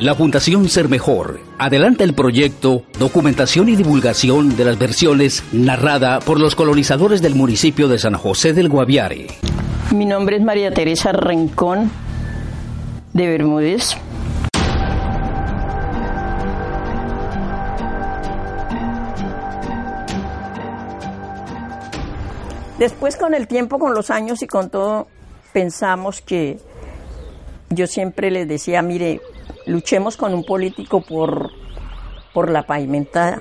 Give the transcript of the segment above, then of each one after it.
La Fundación Ser Mejor adelanta el proyecto Documentación y Divulgación de las versiones narrada por los colonizadores del municipio de San José del Guaviare. Mi nombre es María Teresa Rincón de Bermúdez. Después con el tiempo, con los años y con todo, pensamos que yo siempre les decía, mire, luchemos con un político por, por la pavimentada.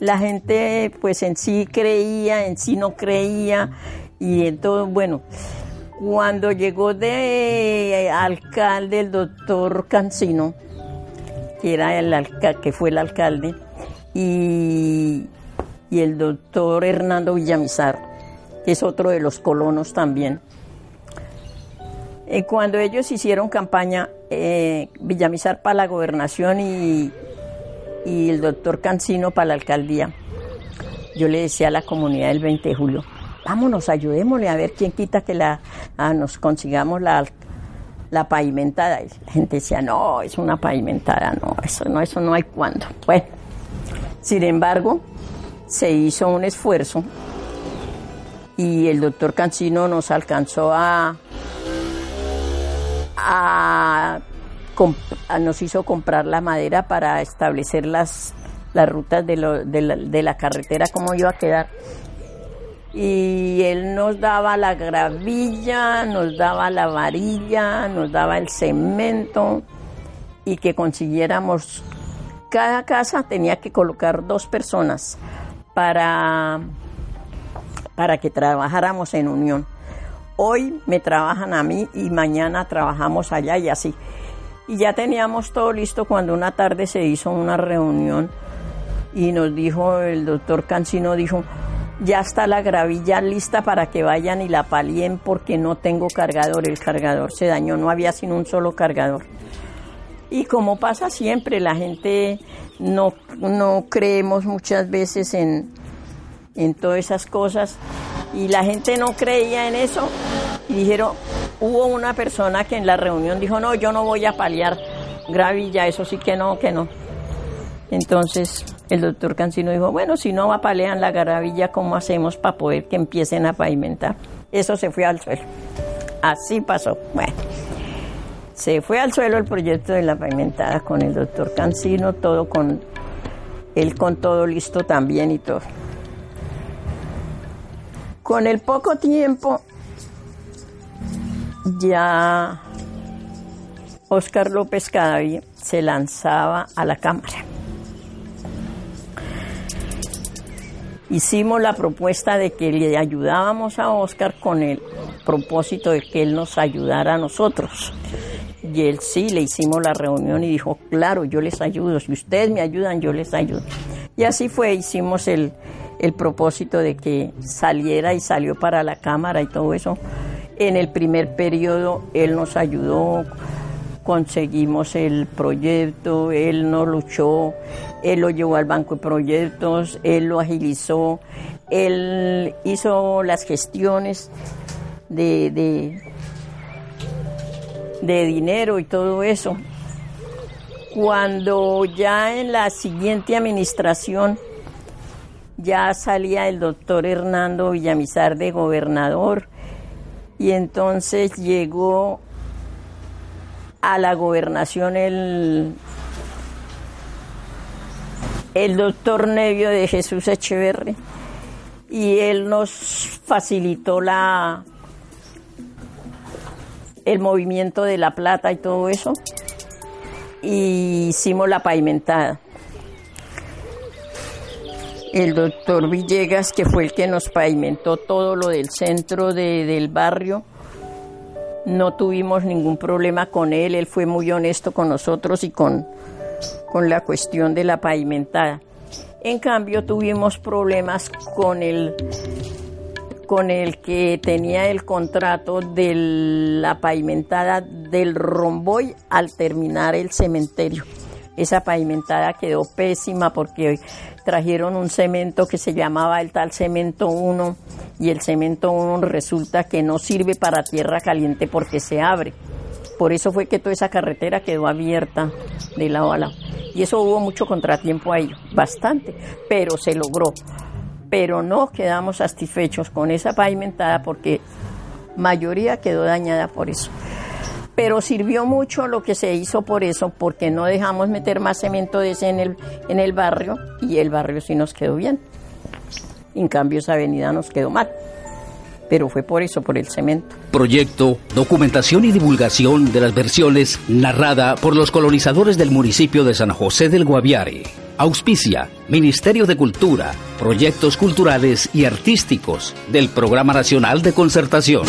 La gente pues en sí creía, en sí no creía y entonces, bueno, cuando llegó de alcalde el doctor Cancino, que, era el que fue el alcalde, y, y el doctor Hernando Villamizar, que es otro de los colonos también, eh, cuando ellos hicieron campaña, eh, Villamizar para la gobernación y, el doctor Cancino para la alcaldía, yo le decía a la comunidad del 20 de julio, vámonos, ayudémosle a ver quién quita que la, nos consigamos la, la pavimentada. Y la gente decía, no, es una pavimentada, no, eso no, eso no hay cuándo. Bueno, sin embargo, se hizo un esfuerzo y el doctor Cancino nos alcanzó a, nos hizo comprar la madera para establecer las, las rutas de, de la carretera, cómo iba a quedar. Y él nos daba la gravilla, nos daba la varilla, nos daba el cemento y que consiguiéramos, cada casa tenía que colocar dos personas para, para que trabajáramos en unión hoy me trabajan a mí y mañana trabajamos allá y así. Y ya teníamos todo listo cuando una tarde se hizo una reunión y nos dijo el doctor Cancino, dijo, ya está la gravilla lista para que vayan y la palien porque no tengo cargador, el cargador se dañó, no había sino un solo cargador. Y como pasa siempre, la gente no, no creemos muchas veces en, en todas esas cosas y la gente no creía en eso y dijeron, hubo una persona que en la reunión dijo, no, yo no voy a paliar gravilla, eso sí que no, que no. Entonces el doctor Cancino dijo, bueno, si no apalean la gravilla, ¿cómo hacemos para poder que empiecen a pavimentar? Eso se fue al suelo. Así pasó. Bueno, se fue al suelo el proyecto de la pavimentada con el doctor Cancino, todo con él con todo listo también y todo. Con el poco tiempo ya Oscar López Cadaví se lanzaba a la Cámara. Hicimos la propuesta de que le ayudábamos a Oscar con el propósito de que él nos ayudara a nosotros. Y él sí, le hicimos la reunión y dijo, claro, yo les ayudo, si ustedes me ayudan, yo les ayudo. Y así fue, hicimos el, el propósito de que saliera y salió para la Cámara y todo eso. En el primer periodo él nos ayudó, conseguimos el proyecto, él nos luchó, él lo llevó al banco de proyectos, él lo agilizó, él hizo las gestiones de, de, de dinero y todo eso. Cuando ya en la siguiente administración ya salía el doctor Hernando Villamizar de gobernador. Y entonces llegó a la gobernación el, el doctor Nevio de Jesús Echeverri. Y él nos facilitó la el movimiento de la plata y todo eso. Y hicimos la pavimentada el doctor Villegas, que fue el que nos pavimentó todo lo del centro del barrio, no tuvimos ningún problema con él, él fue muy honesto con nosotros y con, con la cuestión de la pavimentada. En cambio, tuvimos problemas con el, con el que tenía el contrato de la pavimentada del Romboy al terminar el cementerio. Esa pavimentada quedó pésima porque trajeron un cemento que se llamaba el tal cemento 1 y el cemento 1 resulta que no sirve para tierra caliente porque se abre. Por eso fue que toda esa carretera quedó abierta de lado a lado. Y eso hubo mucho contratiempo ahí, bastante, pero se logró. Pero no quedamos satisfechos con esa pavimentada porque mayoría quedó dañada por eso. Pero sirvió mucho lo que se hizo por eso, porque no dejamos meter más cemento de ese en el, en el barrio y el barrio sí nos quedó bien. En cambio esa avenida nos quedó mal pero fue por eso, por el cemento. Proyecto, documentación y divulgación de las versiones narrada por los colonizadores del municipio de San José del Guaviare. Auspicia, Ministerio de Cultura, Proyectos Culturales y Artísticos del Programa Nacional de Concertación.